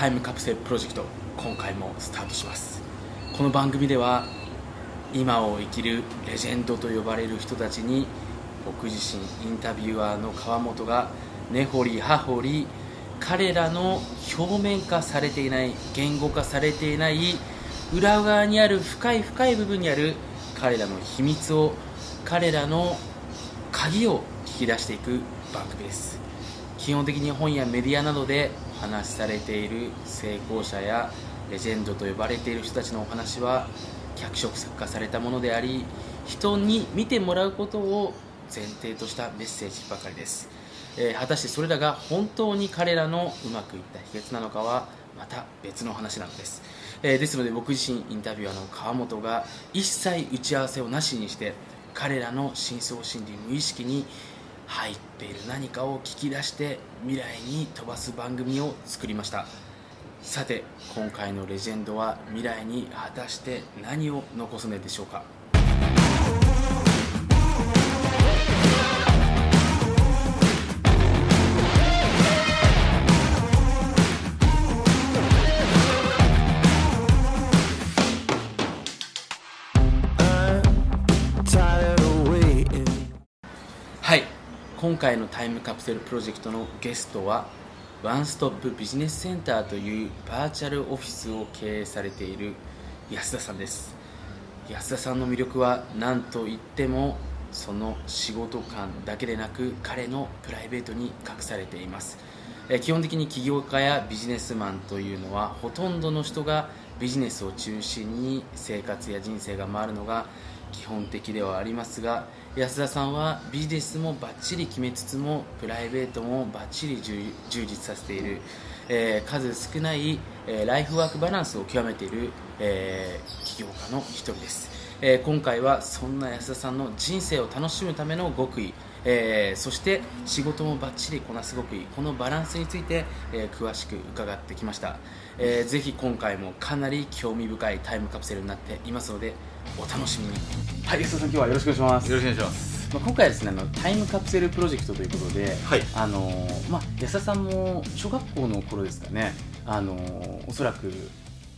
タイムカプセルプロジェクト今回もスタートしますこの番組では今を生きるレジェンドと呼ばれる人たちに僕自身インタビュアーの川本が根掘り葉掘り彼らの表面化されていない言語化されていない裏側にある深い深い部分にある彼らの秘密を彼らの鍵を聞き出していく番組です。基本的に本やメディアなどで話しされている成功者やレジェンドと呼ばれている人たちのお話は脚色作家されたものであり人に見てもらうことを前提としたメッセージばかりです、えー果たしてそれらが本当に彼らのうまくいった秘訣なのかはまた別の話なのです、えーですので僕自身インタビュアーの川本が一切打ち合わせをなしにして彼らの深層心理無意識に入っている何かを聞き出して未来に飛ばす番組を作りました。さて今回のレジェンドは未来に果たして何を残すのでしょうか。今回のタイムカプセルプロジェクトのゲストはワンストップビジネスセンターというバーチャルオフィスを経営されている安田さんです。安田さんの魅力は何といってもその仕事感だけでなく彼のプライベートに隠されています。基本的に起業家やビジネスマンというのはほとんどの人がビジネスを中心に生活や人生が回るのが基本的ではありますが安田さんはビジネスもバッチリ決めつつもプライベートもバッチリ充実させている、えー数少ない、えーライフワークバランスを極めている、えー起業家の一人です、え今回はそんな安田さんの人生を楽しむための極意えーそして仕事もバッチリこなす極意このバランスについて、えー詳しく伺ってきました、えーぜひ今回もかなり興味深いタイムカプセルになっていますのでお楽しみに。はい安田さん今日はよろしくお願いします。よろしくお願いします。まあ、今回はですねあのタイムカプセルプロジェクトということで、はい。あのーまあ、安田さんも小学校の頃ですかね、あのーおそらく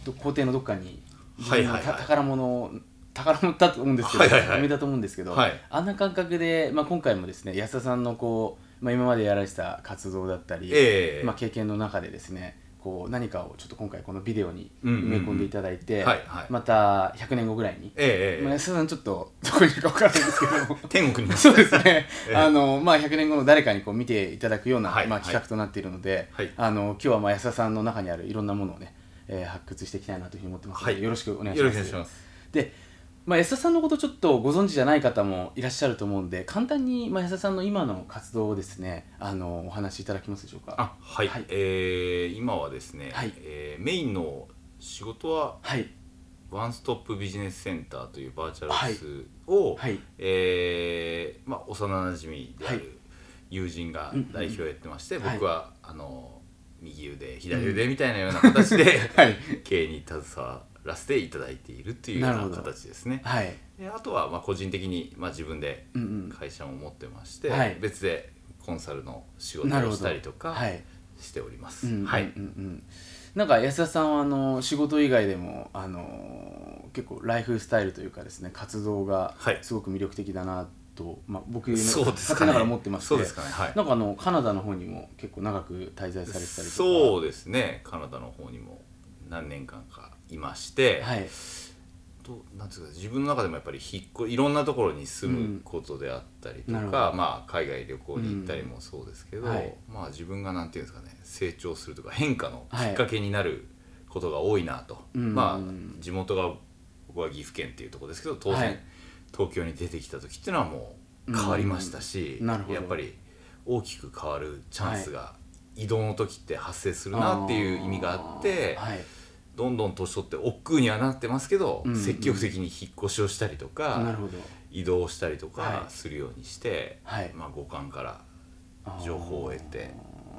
ど校庭のどっかにはいはいはい。た宝物を宝物だと思うんですけど、はいはいはい。埋めたと思うんですけど、はい。あんな感覚で、まあ、今回もですね安田さんのこう、まあ、今までやられてた活動だったり、ええ。まあ、経験の中でですねこう何かをちょっと今回このビデオにうんうんうん。埋め込んでいただいて、はいはい。また100年後ぐらいに、まあ、ええ。ええ安田さんちょっとどこにいるか分からないんですけども。天国に。そうですね、ええ。あのまあ、100年後の誰かにこう見ていただくような、まあ、はい。はい企画となっているので、はい。あの今日はまあ安田さんの中にあるいろんなものをね、えー発掘していきたいなというふうに思ってますので、はい。よ。ろしくお願いします。で、まあ、安田さんのことちょっとご存知じゃない方もいらっしゃると思うんで簡単に、まあ、安田さんの今の活動をですねあのお話しいただけますでしょうか？あ、はい。はい。えー今はですね、はい。えーメインの仕事ははい。ワンストップビジネスセンターというバーチャルオフィスを、はい。えーまあ幼馴染であはい。る友人が代表をやってまして、はい僕はあの右腕左腕みたいなような形で、はい。経営に携わらせていただいているというような形ですね。はいであとはまあ個人的にまあ自分でうんうん会社も持ってまして、はい別でコンサルの仕事をしたりとかはいしております。うんうんはい。うんうんなんか安田さんはあの仕事以外でもあの結構ライフスタイルというかですね活動がはいすごく魅力的だなと、まあ、僕のそうですかね。勝手ながら思ってましてそうですかね。はい。なんかあのカナダの方にも結構長く滞在されてたりとかそうですね。カナダの方にも何年間かいまして、はい。となんですか自分の中でもやっぱり引っ越いろんなところに住むことであったりとか、なるほど。まあ海外旅行に行ったりもそうですけど、うん。はい。まあ自分がなんていうんですかね成長するとか変化のきはいっかけになることが多いなと、うん。まあ地元が僕は岐阜県っていうところですけど当然、はい。東京に出てきた時っていうのはもう変わりましたし、うん。やっぱり大きく変わるチャンスが移動の時って発生するなっていう意味があって。はいどんどん年取って億劫にはなってますけど、うん。うん積極的に引っ越しをしたりとなるかほど。移動したりとはい。かするようにして、はい。まあ、五感から情報を得て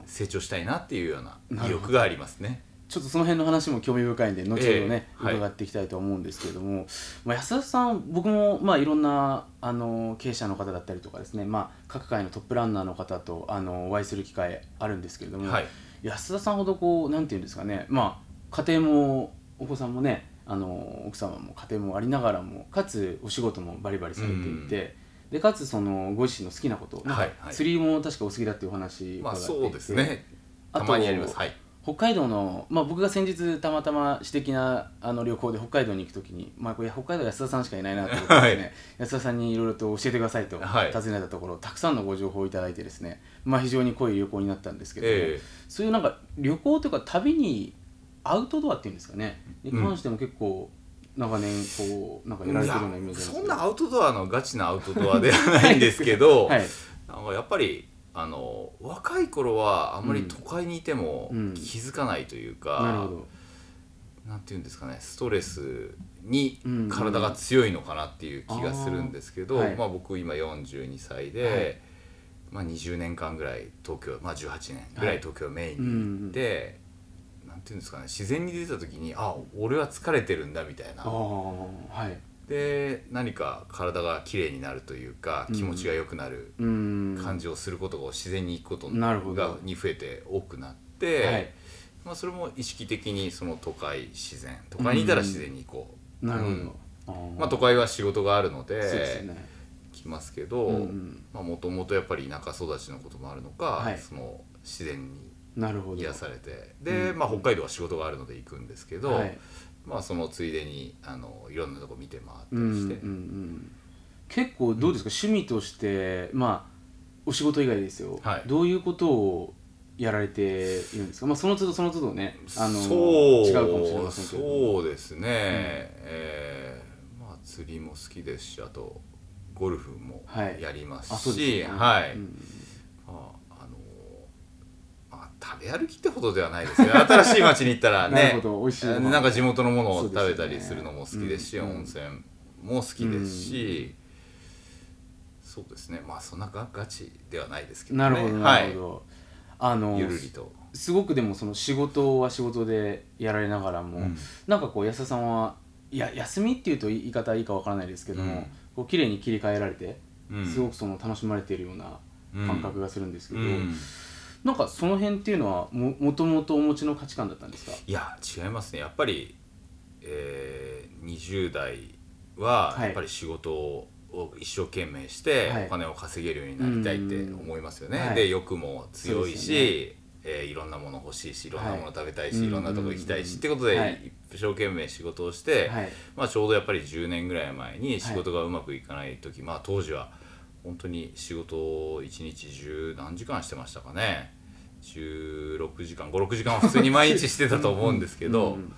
成長したいなっていうような意欲がありますね。ちょっとその辺の話も興味深いんで後ほどね、ええ。はい伺っていきたいと思うんですけれども、まあ、安田さん僕もまあいろんなあの経営者の方だったりとかですね、まあ、各界のトップランナーの方とあのお会いする機会あるんですけれども、はい。安田さんほどこうなんていうんですかねまあ家庭もお子さんもねあの奥様も家庭もありながらもかつお仕事もバリバリされていて、でかつそのご自身の好きなことはいはい。釣りも確かお好きだっていうお話まあ伺っていてそうですね。あとたまにやります。はい。北海道の、まあ、僕が先日たまたま私的なあの旅行で北海道に行くときに、まあ、これ北海道安田さんしかいないなと思ってですね、はい。安田さんにいろいろと教えてくださいとはい。尋ねたところ、たくさんのご情報をいただいてですね、まあ、非常に濃い旅行になったんですけども、えそういうなんか旅行というか旅にアウトドアっていうんですかね。に関しても結構長年こうなんかえやられてるようなイメージそんなアウトドアのガチなアウトドアではないんですけど、はい。なんかやっぱりあの若い頃はあんまり都会にいてもうん。気づかないというか、なるほど。なんていうんですかねストレスにうん体が強いのかなっていう気がするんですけど、あー。はい。まあ、僕今42歳で、はい。まあ、20年間ぐらい東京、まあ、18年ぐらい東京メインに行って、なんていうんですかね自然に出た時にあ俺は疲れてるんだみたいな。はい。で何か体が綺麗になるというかうん。気持ちが良くなるうん。感じをすることが自然に行くことがに増えて多くなって、はい。まあ、それも意識的にその都会自然都会にいたら自然に行こう、なるほど、うん。まあ、都会は仕事があるのでそうですね。来ますけどもともとやっぱり田舎育ちのこともあるのか、はい。その自然になるほど。癒されて。で、まあ、北海道は仕事があるので行くんですけど、はい。まあ、そのついでにあのいろんなとこ見て回ったうんりして、うんうん、結構どうですか、趣味としてまあお仕事以外ですよ、はい。どういうことをやられているんですか、まあ、その都度その都度ねあのそう。違うかもしれませんけど。そうですね、えーまあ釣りも好きですしあとゴルフもはい。やりますし、よね。はい、うん食べ歩きってほどではないですけど 新しい町に行ったらね。なんか地元のものを食べたりするのも好きですしうん。温泉も好きですし、そうですね。まあそんなガガチではないですけどね。なるほどなるほど、あのゆるりと、すごくでもその仕事は仕事でやられながらも、うん。なんかこう安田さんはいや休みっていうと言い方いいかわからないですけども、うん。こう綺麗に切り替えられて、うん。すごくその楽しまれているような感覚がするんですけど、うんなんかその辺っていうのはももともとお持ちの価値観だったんですか？いや違いますね。やっぱり、えー、20代ははい。やっぱり仕事を一生懸命してはい。お金を稼げるようになりたいって思いますよね、うんはい。で欲も強いし、ですえーいろんなもの欲しいしい。ろんなもの食べたいし、はいいろんなとこ行きたいし、うんってことで、はい。一生懸命仕事をして、はい。まあ、ちょうどやっぱり10年ぐらい前に仕事がうまくいかない時、まあ当時は本当に仕事を1日10何時間してましたかね。16時間56時間は普通に毎日してたと思うんですけど、うん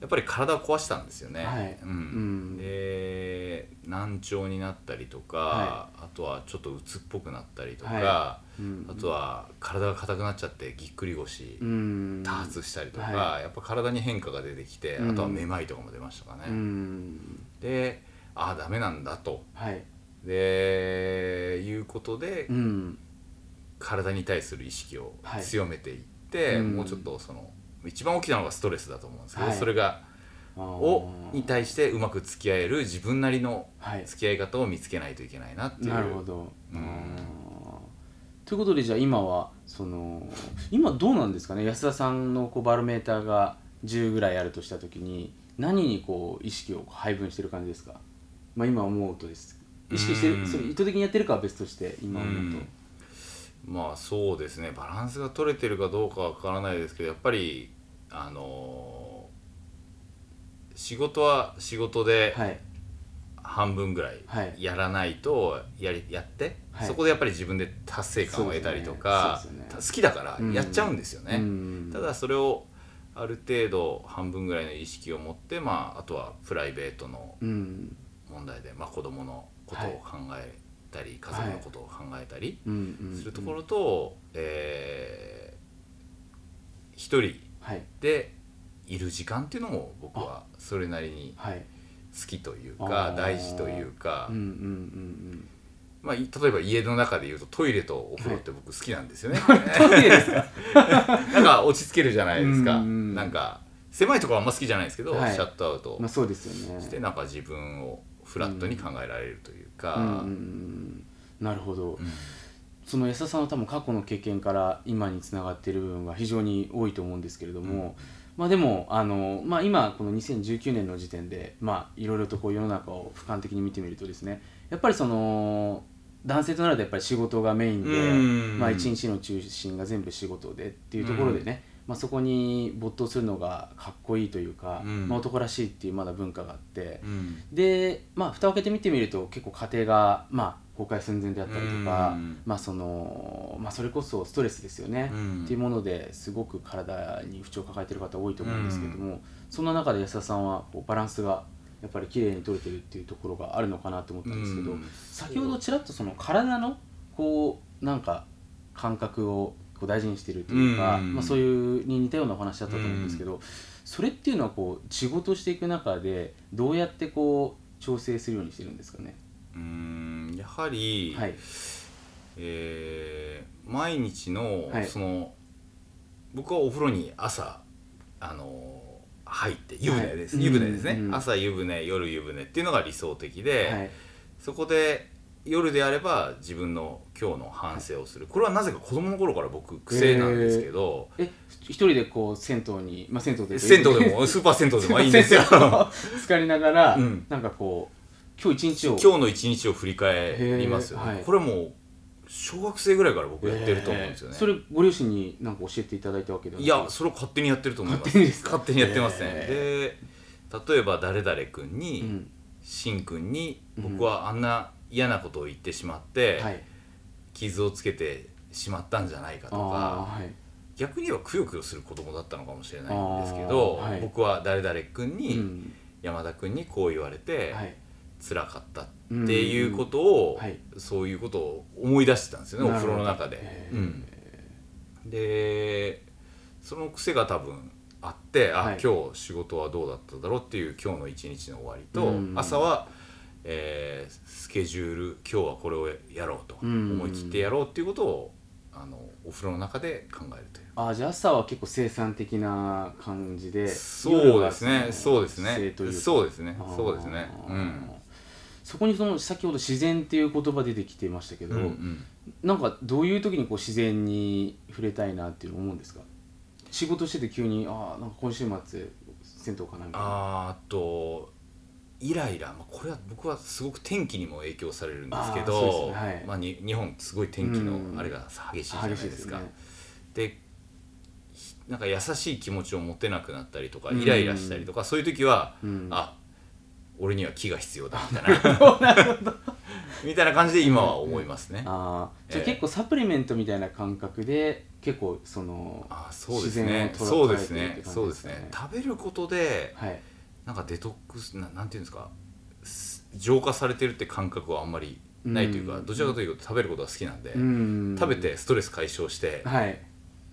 やっぱり体を壊したんですよね、はい。うん。うん。で難聴になったりとか、はあとはちょっと鬱っぽくなったりとか、はうん。あとは体が硬くなっちゃってぎっくり腰、うん。多発したりとか、はやっぱ体に変化が出てきて、うん。あとはめまいとかも出ましたかね、うん。でああダメなんだと。はいでいうことで、うん体に対する意識をはい。強めていって、うん。もうちょっとその一番大きなのがストレスだと思うんですけど、はい。それがをに対してうまく付き合える自分なりのはい。付き合い方を見つけないといけないなっていう。なるほど、うということでじゃあ今はその今どうなんですかね？安田さんのこうバロメーターが10ぐらいあるとした時に何にこう意識を配分してる感じですか、まあ、今思うとです意識してうん。るそれ意図的にやってるかは別として今思うと、うん。まあそうですね。バランスが取れてるかどうかわからないですけどやっぱりあのー仕事は仕事ではい。半分ぐらはい。いやらないとやりやって、はい。そこでやっぱり自分で達成感を得たりとか、ね。ね。好きだからやっちゃうんですよね、うん。ただそれをある程度半分ぐらいの意識を持って、まあ、あとはプライベートのうん。問題で、まあ、子供のことを考えたり、家族のことを考えたりするところと、えー一人はい。でいる時間っていうのも僕はそれなりにはい。好きというあかー。大事というか。うんうんうんまあ、い例えば家の中でいうとトイレとお風呂って僕好きなんですよね、なんか落ち着けるじゃないですか。うんうんなんか狭いところはあんま好きじゃないですけど、はい。シャットアウトしてなんか自分をフラットに考えられるというか、うんなるほど、うん。その安田さんは多分過去の経験から今につながっている部分が非常に多いと思うんですけれども、まあでもあの、まあ、今この2019年の時点でまあいろいろとこう世の中を俯瞰的に見てみるとですねやっぱりその男性となるとやっぱり仕事がメインで、うん。まあ、一日の中心が全部仕事でっていうところでね、まあ、そこに没頭するのがかっこいいというか、うん。まあ、男らしいっていうまだ文化があって、うん。で、まあ、蓋を開けて見てみると結構家庭が、まあ、崩壊寸前であったりとか、うん。まあそのまあ、それこそストレスですよね、うん。っていうものですごく体に不調を抱えている方多いと思うんですけども、そんな中で安田さんはこうバランスがやっぱり綺麗に取れてるっていうところがあるのかなと思ったんですけど、うん。先ほどちらっとその体のこうなんか感覚をこう大事にしているというか、うん。まあ、そういうに似たようなお話だったと思うんですけど、それっていうのはこう仕事していく中でどうやってこう調整するようにしてるんですかね？うんやはり、はい、えー毎日の、はい。その僕はお風呂に朝あの入って湯船です、はい。湯船ですね、うんうん。朝湯船夜湯船っていうのが理想的で、はい。そこで夜であれば自分の今日の反省をする。これはなぜか子供の頃から僕癖なんですけど、え一人でこう銭湯に、まあ、銭湯で銭湯でもスーパー銭湯でもいいんですよ。かりながら、うん。なんかこう今日一日を今日の一日を振り返りますよね、はい。これもう小学生ぐらいから僕やってると思うんですよね、えーそれご両親になんか教えていただいたわけではいやそれを勝手にやってると思います。勝手にやってますね、へで例えば誰々君うに、ん。しん君にうん。僕はあんな嫌なことを言ってしまって、はい。傷をつけてしまったんじゃないかとあかーはい。逆に言えばくよくよする子供だったのかもしれないんですけど、はい。僕は誰々君うに、ん。山田君にこう言われて、はい。辛かったっていうことを、はい。そういうことを思い出してたんですよねお風呂の中で。うん。でその癖が多分あってあ、はい。今日仕事はどうだっただろうっていう今日の一日の終わりと、うん。朝は、えースケジュール今日はこれをやろうと、うん。思い切ってやろうっていうことをあのお風呂の中で考えるという。あーじゃあ朝は結構生産的な感じでそうですね。そうですね。そうですね。そうですね。うん。そこにその先ほど自然っていう言葉出てきてましたけど、うんうん。なんかどういう時にこう自然に触れたいなっていうの思うんですか？仕事してて急にああなんか今週末銭湯かなみたいな。あーあとイライラ、まあ、これは僕はすごく天気にも影響されるんですけどねはい。まあ、に日本すごい天気のうん。あれが激しいじゃないでか。ですすね。でひなんか優しい気持ちを持てなくなったりとかうん。イライラしたりとか、そういう時は、うん。あ俺には気が必要だみたいな。みたいな感じで今は思いますね。あーじゃあええ。結構サプリメントみたいな感覚で結構そのあーそうですね。自然そうですね。そうですね。食べることではいなんかデトックスななんていうんですか？す浄化されてるって感覚はあんまりないというか、うん。どちらかというと食べることが好きなんで、うん。食べてストレス解消して、はい。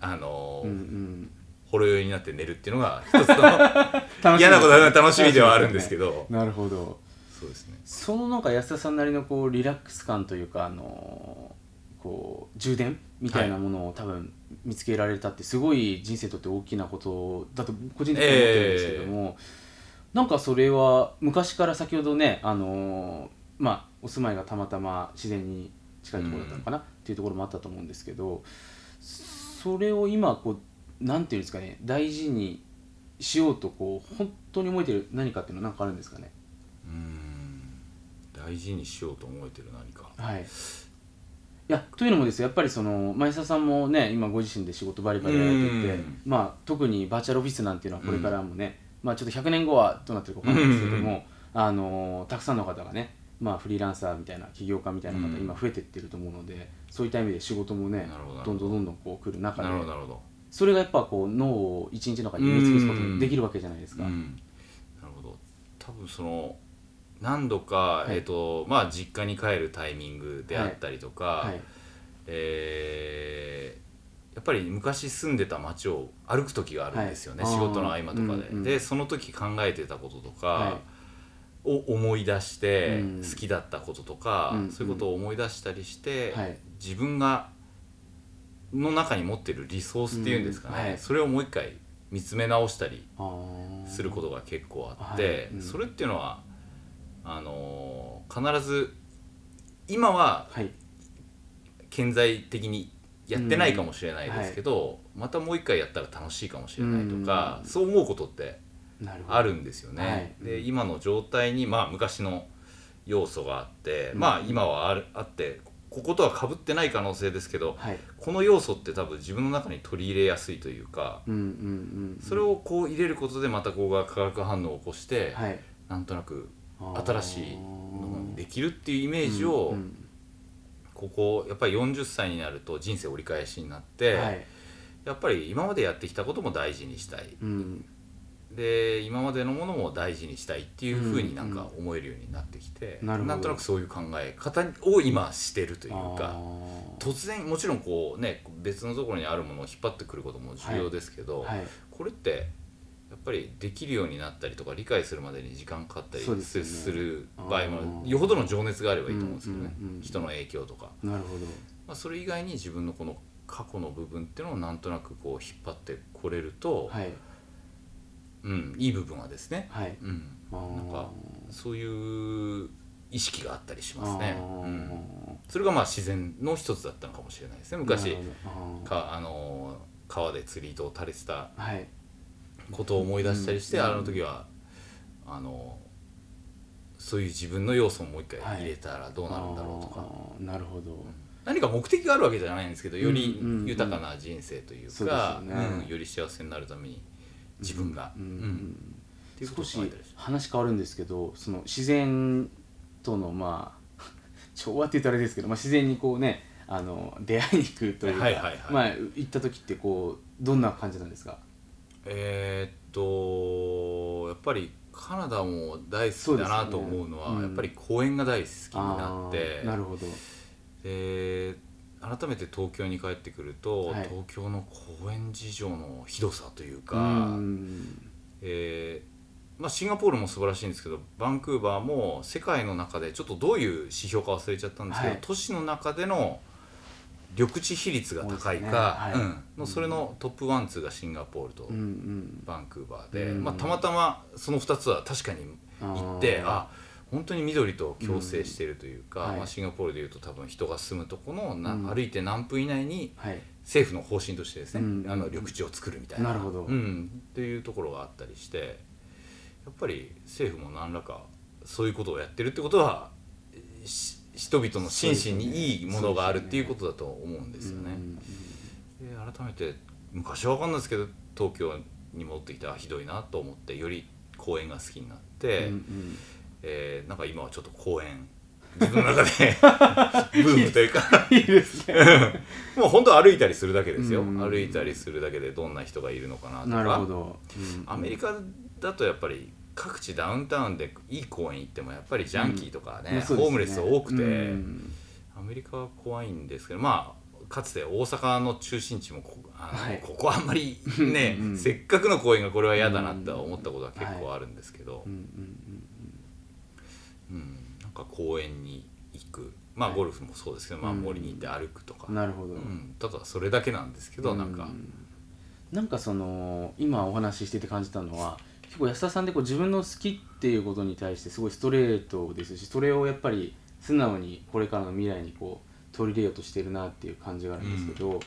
あのーうんうん。ほろ酔いになって寝るっていうのが一つの 嫌なことは楽しみではあるんですけど なるほど。そうですね。そのなんか安田さんなりのこうリラックス感というかあのーこう充電みたいなものを多分見つけられたってすごい人生にとって大きなことだと個人的には思ってるんですけども、なんかそれは昔から先ほどねあのーまあお住まいがたまたま自然に近いところだったのかな、っていうところもあったと思うんですけどそれを今こうなんていうんですかね大事にしようとこう本当に思えてる何かっていうのは何かあるんですかね？うーん。大事にしようと思えてる何か。はい、いやというのもですよやっぱりその前澤さんもね今ご自身で仕事バリバリやられていてうん。まあ特にバーチャルオフィスなんていうのはこれからもね、まあちょっと100年後はどうなってるか分からないですけども、あのたくさんの方がねまあフリーランサーみたいな起業家みたいな方、うん。今増えてってると思うのでそういった意味で仕事もねど。んどんどんどんこう来る中でそれがやっぱこう脳を一日の中に埋め尽くすことにできるわけじゃないですか。うん、なるほど。多分その何度か、い。えーとまあ、実家に帰るタイミングであったりとか、はい。えーやっぱり昔住んでた町を歩く時があるんですよね、はい。仕事の合間とかで、うんうんでその時考えてたこととかはを思い出して、うん。好きだったこととか、うんそういうことを思い出したりして、はい。自分がの中に持ってるリソースっていうんですかね、うんはい。それをもう一回見つめ直したりすることが結構あって、それっていうのはあのー必ず今ははい。顕在的にやってないかもしれないですけど、またもう一回やったら楽しいかもしれないとか、うん。そう思うことってあるんですよね。はい。で今の状態にまあ昔の要素があって、うん。まあ今はあるあってこことはかぶってない可能性ですけどはい。この要素って多分自分の中に取り入れやすいというかうんうんうんそれをこう入れることでまたこうが化学反応を起こして、はい。なんとなく新しいのができるっていうイメージを、うんうんここやっぱり40歳になると人生折り返しになって、はい。やっぱり今までやってきたことも大事にしたい。うん。で今までのものも大事にしたいっていうふうになんか思えるようになってきて、なるほど。んとなくそういう考え方を今してるというあかー。突然もちろんこうね別のところにあるものを引っ張ってくることも重要ですけど、はい。これってやっぱりできるようになったりとか理解するまでに時間かかったりすよね。する場合あもー。よほどの情熱があればいいと思うんですけどね、うんうんうん。人の影響とか、なるほど。まあ、それ以外に自分のこの過去の部分っていうのをなんとなくこう引っ張ってこれると、はい。うん、いい部分はですね、はい。うん、なんかそういう意識があったりしますね、うん、それがまあ自然の一つだったのかもしれないですね。昔かあの川で釣り糸を垂れてたはいことを思い出したりして、うん。あの時はあのそういう自分の要素をもう一回はい。入れたらどうなるんだろうとか、あーなるほど。何か目的があるわけじゃないんですけどより豊かな人生というか、よね。うんより幸せになるために自分が、少し話変わるんですけどその自然とのまあ 調和って言ったらあれですけど、まあ、自然にこうねあの出会いに行くというか、はいはいはい。まあ行った時ってこうどんな感じなんですか？えーっとやっぱりカナダも大好きだなと思うのはね。うん。やっぱり公園が大好きになってなるほど。で改めて東京に帰ってくると、はい。東京の公園事情のひどさというか、うん。えーまあ、シンガポールも素晴らしいんですけどバンクーバーも世界の中でちょっとどういう指標か忘れちゃったんですけど、はい。都市の中での緑地比率が高いか、それのトップワンツーがシンガポールとバンクーバーで、うんまあ、たまたまその2つは確かに行ってああ本当に緑と共生しているというか、うん。はい。まあ、シンガポールでいうと多分人が住むとこのな、うん。歩いて何分以内にはい。政府の方針としてですね、うん。あの緑地を作るみたいな。なるほど。うん、っていうところがあったりしてやっぱり政府も何らかそういうことをやってるってことはし人々の心身にいいものがあるっていうことだと思うんですよね。うんで改めて昔は分かんないですけど東京に戻ってきたらひどいなと思ってより公園が好きになって、うんうんえーなんか今はちょっと公園自分の中で ブームというか。いいですね。もう本当歩いたりするだけですよ、うん歩いたりするだけでどんな人がいるのかなとか。なるほど、うん。アメリカだとやっぱり各地ダウンタウンでいい公園行ってもやっぱりジャンキーとかね,、うですね。ホームレス多くて、うん。アメリカは怖いんですけどまあかつて大阪の中心地もこあの、はい。ここはあんまりね、うんせっかくの公園がこれは嫌だなって思ったことは結構あるんですけど、うんうんうんなんか公園に行く。まあはい。ゴルフもそうですけど、まあ、うん。森に行って歩くとか、うんなるほど、うん。ただそれだけなんですけど、なんか。うん。なんかその今お話ししてて感じたのは結構安田さんでこう自分の好きっていうことに対してすごいストレートですしそれをやっぱり素直にこれからの未来にこう取り入れようとしてるなっていう感じがあるんですけど、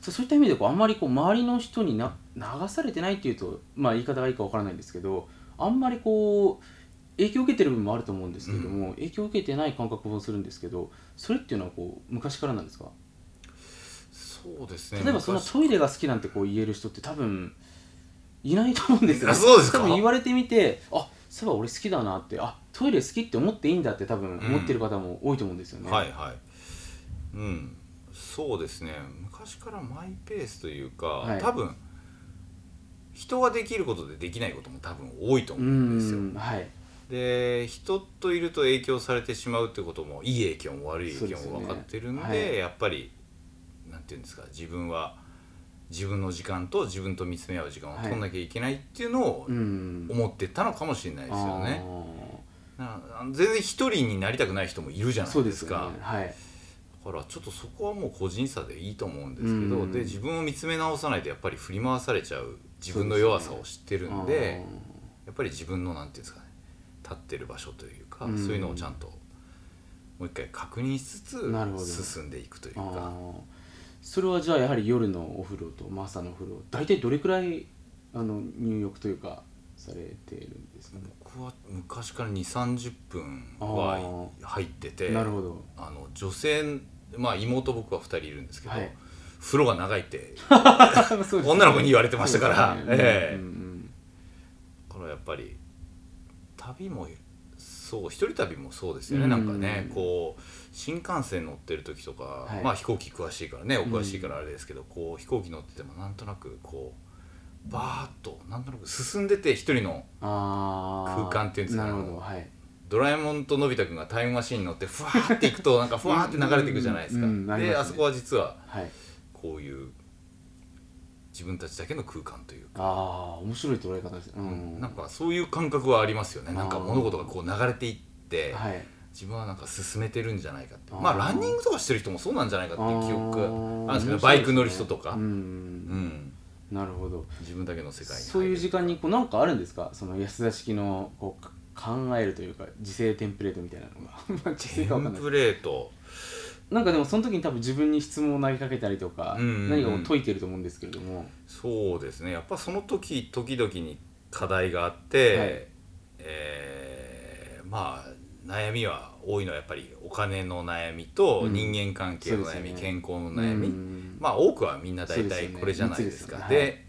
そうそういった意味でこうあんまりこう周りの人にな流されてないっていうと、まあ、言い方がいいかわからないんですけどあんまりこう影響を受けてる部分もあると思うんですけども、影響を受けてない感覚もするんですけどそれっていうのはこう昔からなんですか？そうですね。例えばそんな昔トイレが好きなんてこう言える人って多分いないと思うんですよ、あそうですか？多分言われてみてあそういえば俺好きだなってあトイレ好きって思っていいんだって多分思ってる方も多いと思うんですよね、はいはい。うん。そうですね。昔からマイペースというか、はい。多分人ができることでできないことも多分多いとう思うんですよ。んはい。で人といると影響されてしまうってこともいい影響も悪い影響も分かってるんでね。はい。やっぱりなんていうんですか自分は自分の時間と自分と見つめ合う時間を取んなきゃいけないっていうのをうん。思ってたのかもしれないですよね。全然一人になりたくない人もいるじゃーないですすよね。はい。だからちょっとそこはもう個人差でいいと思うんですけど、うん。で自分を見つめ直さないとやっぱり振り回されちゃう自分の弱さを知ってるんでやっぱり自分のなんていうんですかね立ってる場所というか、うん。そういうのをちゃんともう一回確認しつつ進んでいくというあかーそれはじゃあやはり夜のお風呂と、まあ、朝のお風呂大体どれくらいあの入浴というかされてるんですかね？僕は昔から2 3 0分は入っててなるほど。あの女性まあ妹僕は2人いるんですけど、はい。風呂が長いってね 女の子に言われてましたから、そうですね。ええうんうんだからやっぱり旅もそう一人旅もそうですよね、うん。なんかねこう新幹線乗ってる時とか、はい。まあ飛行機詳しいからねお詳しいからあれですけど、こう飛行機乗っててもなんとなくこうバーッとなんとなく進んでて一人の空間っていうんですかなるほどはい。ドラえもんとのび太くんがタイムマシーンに乗ってふわーっていくと なんかふわーって流れていくじゃないですか、うんうんうんね。であそこは実ははい。こういう自分たちだけの空間というか、ああ面白い捉え方です。うん。なんかそういう感覚はありますよね。なんか物事がこう流れていって、はい自分はなんか進めてるんじゃないかって。まあランニングとかしてる人もそうなんじゃないかっていう記憶。があるんですけどあーバイク乗る人とか、うんうんなるほど。自分だけの世界にそういう時間にこうなんかあるんですか？その安田式のこうか考えるというか時勢テンプレートみたいなのが。テンプレート。なんかでもその時に多分自分に質問を投げかけたりとか、うんうんうん。何かを解いてると思うんですけれども。そうですね。やっぱその時時々に課題があって、はい。えーまあ悩みは多いのはやっぱりお金の悩みとうん。人間関係の悩み、そうですよね。健康の悩み、うん。まあ多くはみんな大体これじゃないですか。でね。はい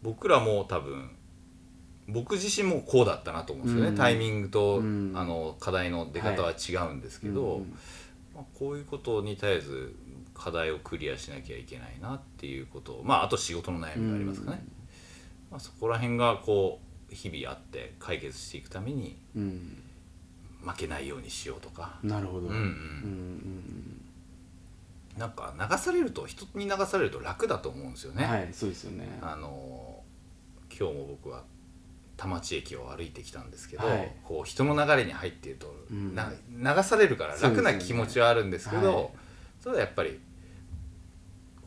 僕らも多分僕自身もこうだったなと思うんですよね、うん。タイミングと、うん。あの課題の出方は違うんですけど、うんうんまあ、こういうことに絶えず課題をクリアしなきゃいけないなっていうことをまああと仕事の悩みがありますかね、まあ、そこら辺がこう日々あって解決していくためにうん負けないようにしようとか、なるほど、うんうん。うんうんなんか流されると人に流されると楽だと思うんですよね。はいそうですよね。あの今日も僕は田町駅を歩いてきたんですけど、はい。こう人の流れに入っていると、うん。な流されるから楽な気持ちはあるんですけどね。はい。それはやっぱり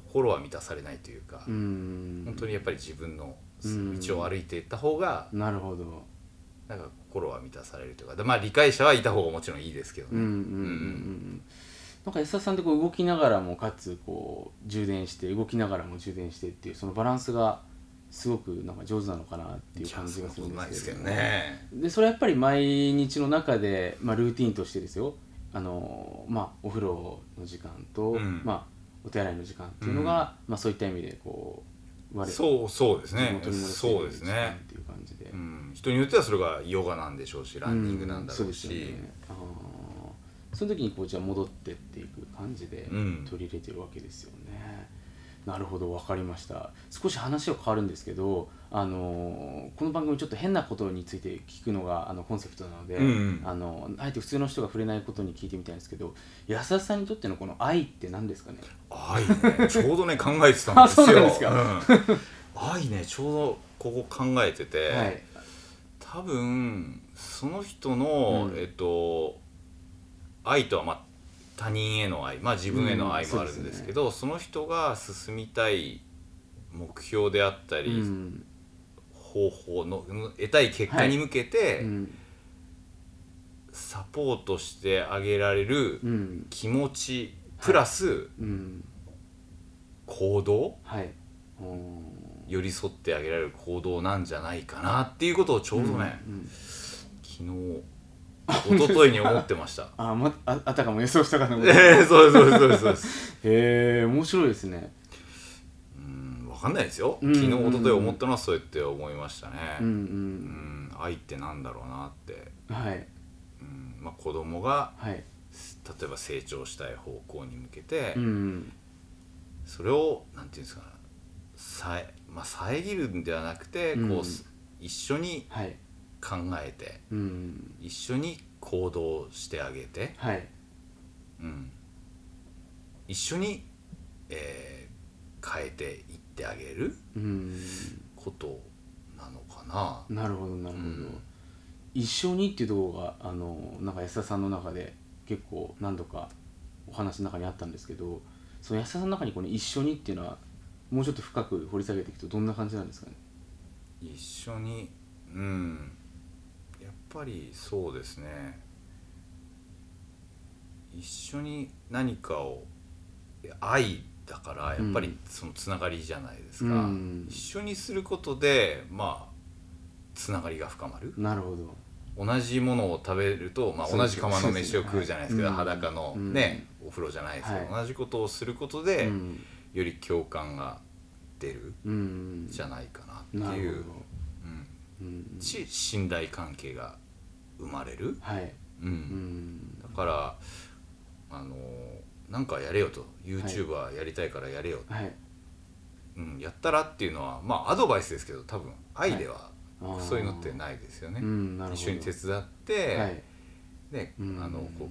心は満たされないというか、うん。本当にやっぱり自分のうん。道を歩いていった方が、なるほどなんか心は満たされるというかでまあ理解者はいた方がもちろんいいですけどね。うんうんうんうんうん。なんか安田さんってこう動きながらもかつこう充電して動きながらも充電してっていうそのバランスがすごくなんか上手なのかなっていう感じがするんですすけどね。でそれはやっぱり毎日の中で、まあ、ルーティンとしてですよ。あの、まあ、お風呂の時間と、うん。まあ、お手洗いの時間っていうのが、まあ、そういった意味でこうそうそうですね。そうですね、うん、人によってはそれがヨガなんでしょうしランニングなんだろうし、うですよね。その時にこうじゃあ戻ってっていく感じでうん。取り入れてるわけですよね、なるほど分かりました。少し話は変わるんですけど、あのーこの番組ちょっと変なことについて聞くのがあのコンセプトなので、うんうん。あのあえて普通の人が触れないことに聞いてみたいんですけど安田さんにとってのこの愛って何ですかね？愛ね。ちょうどね考えてたんですよ。あそうなんですか。うん。愛ねちょうどここ考えてて、はい。多分その人の、うん。えっと愛とはまあ他人への愛まあ自分への愛もあるんですけど、その人が進みたい目標であったり、うん。方法の得たい結果に向けて、うん。サポートしてあげられるうん。気持ちプラスうん。行動、はい。うん寄り添ってあげられる行動なんじゃないかなっていうことをちょうどね、うんうん。昨日一昨日に思ってました。あまああたかも予想したかのえなえそうですそうですそうですそうです。へえ面白いですね。うん分かんないですよ。うん昨日一昨日思ったのはそうやって思いましたね。うんううんん愛ってなんだろうなって、はい。うんまあ、子供がはい。例えば成長したい方向に向けて、うんそれをなんていうんですかさえ、まあ、遮るんではなくて、うん。こうす一緒にはい。考えてうん。一緒に行動してあげて、はい。うん、一緒に、えー変えていってあげるうん。ことなのかな。なるほどなるほど、うん。一緒にっていうところがあのなんか安田さんの中で結構何度かお話の中にあったんですけどその安田さんの中にこの一緒にっていうのはもうちょっと深く掘り下げていくとどんな感じなんですかね？一緒にうんやっぱりそうですね。一緒に何かを愛だからやっぱりそのつながりじゃないですか、うん。一緒にすることでまあつながりが深まる。なるほど。同じものを食べると、まあ、同じ釜の飯を食うじゃないですか、そうですね。裸のうんね、お風呂じゃないですけど、はい。同じことをすることで、うんより共感が出るうん。じゃないかなっていう、うん。うん。し信頼関係が生まれる、はい。うん。うん。だからあのなんかやれよと。YouTuber やりたいからやれよ、はい。うん、やったらっていうのはまあアドバイスですけど多分愛ではそういうのってないですよね、うん。一緒に手伝って、はい。ねうん。あのこう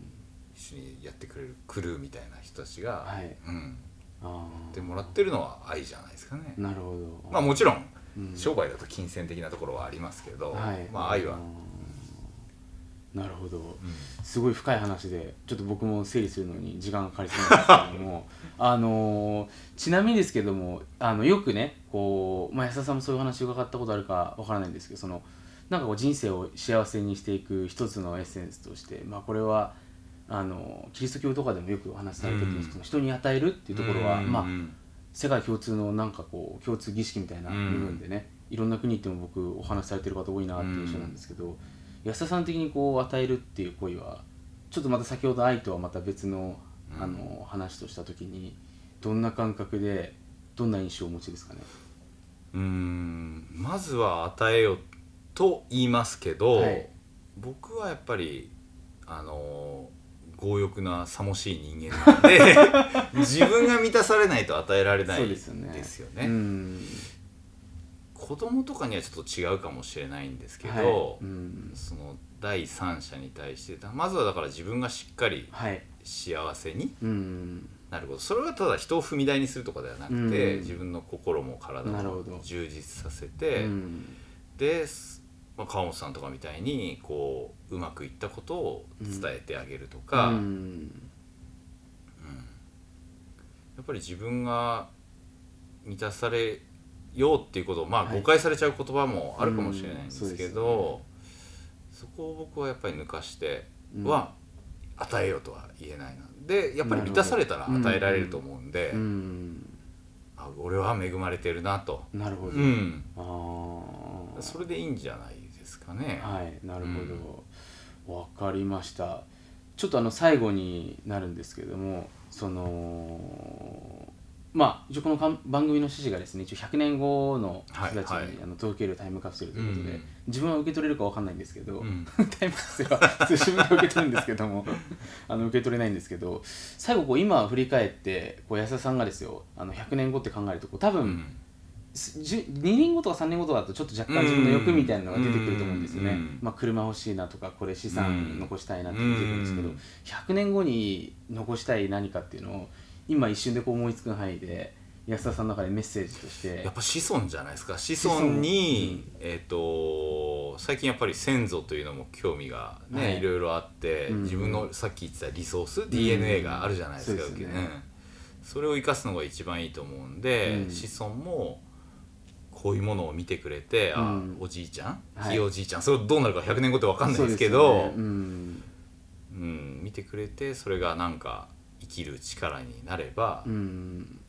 一緒にやってくれるクルーみたいな人たちが、はい。うん、あやー。ってもらってるのは愛じゃないですかね。なるほど。まあもちろんうん。商売だと金銭的なところはありますけど、はい。まあ愛は、なるほど。うん。すごい深い話でちょっと僕も整理するのに時間がかかりそうなんですけども あのーちなみにですけどもあのよくねこう、まあ、安田さんもそういう話伺ったことあるかわからないんですけどそのなんかこう人生を幸せにしていく一つのエッセンスとして、まあ、これはあのキリスト教とかでもよくお話しされてるんですけど、うん。人に与えるっていうところは、うんまあ、世界共通のなんかこう共通儀式みたいな部分でね、いろんな国行っても僕お話しされてる方多いなっていう印象なんですけど、安田さん的にこう与えるっていう行為はちょっとまた先ほど愛とはまた別の,、うん。あの話とした時にどんな感覚でどんな印象をお持ちですかね？うーん。まずは与えよと言いますけど、はい。僕はやっぱりあの強欲なさもしい人間なんで 自分が満たされないと与えられないでですすよね。よね。うん。子供とかにはちょっと違うかもしれないんですけど、はい。うん。その第三者に対してまずはだから自分がしっかりはい。幸せにうん。なること。それはただ人を踏み台にするとかではなくて、うん。自分の心も体も充実させて、うん。です、まあ、川本さんとかみたいにこううまくいったことを伝えてあげるとか、うやん。っぱり自分が満たされようっていうことを、まあ、はい。誤解されちゃう言葉もあるかもしれないんですけうんど、そこを僕はやっぱり抜かしては与えようとは言えないなでやっぱり満たされたら与えられると思うんで、うん。あ俺は恵まれてるなと、なるほど、うん、ああそれでいいんじゃないですかね。はいなるほど、わかりました。ちょっとあの最後になるんですけれどもそのまあ一応この番組の趣旨がですね一応100年後の人たちに、はいはい。あの届けるタイムカプセルということで、うん。自分は受け取れるかわかんないんですけど、うん。タイムカプセルは普通自分で受け取るんですけども あの受け取れないんですけど最後こう今振り返ってこう安田さんがですよあの100年後って考えるとこう多分、2年後とか3年後とかだとちょっと若干自分の欲みたいなのが出てくると思うんですよね、うん。まあ、車欲しいなとかこれ資産残したいなって出てくるんですけど、うん。100年後に残したい何かっていうのを今一瞬でこう思いつく範囲で安田さんの中でメッセージとして。やっぱ子孫じゃないですか。子孫。に、えっ、と最近やっぱり先祖というのも興味がね、はい。い、ろいろあって、うん。自分のさっき言ってたリソース、DNA があるじゃないですか、そうですね。うんそれを生かすのが一番いいと思うんで、うん。子孫もこういうものを見てくれて、あうん。おじいちゃん？はい。ひいおじいちゃん、それどうなるか100年後って分かんないですけどよね。うん。うん、見てくれてそれがなんか生きる力になればうん。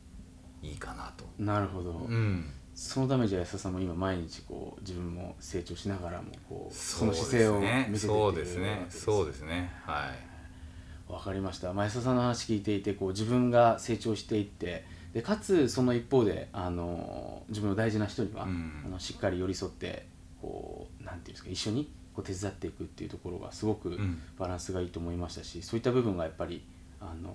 いいかなと。なるほど、うん。そのためじゃあ安田さんも今毎日こう自分も成長しながらもこうその姿勢をね見せていそうですね。そうですね。はい。わかりました、まあ、安田さんの話聞いていてこう自分が成長していってでかつその一方であの自分の大事な人には、うん。あのしっかり寄り添ってこうなんていうんですか一緒にこう手伝っていくっていうところがすごくん。バランスがいいと思いましたし、そういった部分がやっぱりあの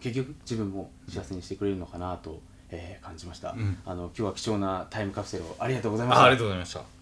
結局自分も幸せにしてくれるのかなと、えー感じました、うん。あの今日は貴重なタイムカプセルをありがとうございました。あありがとうございました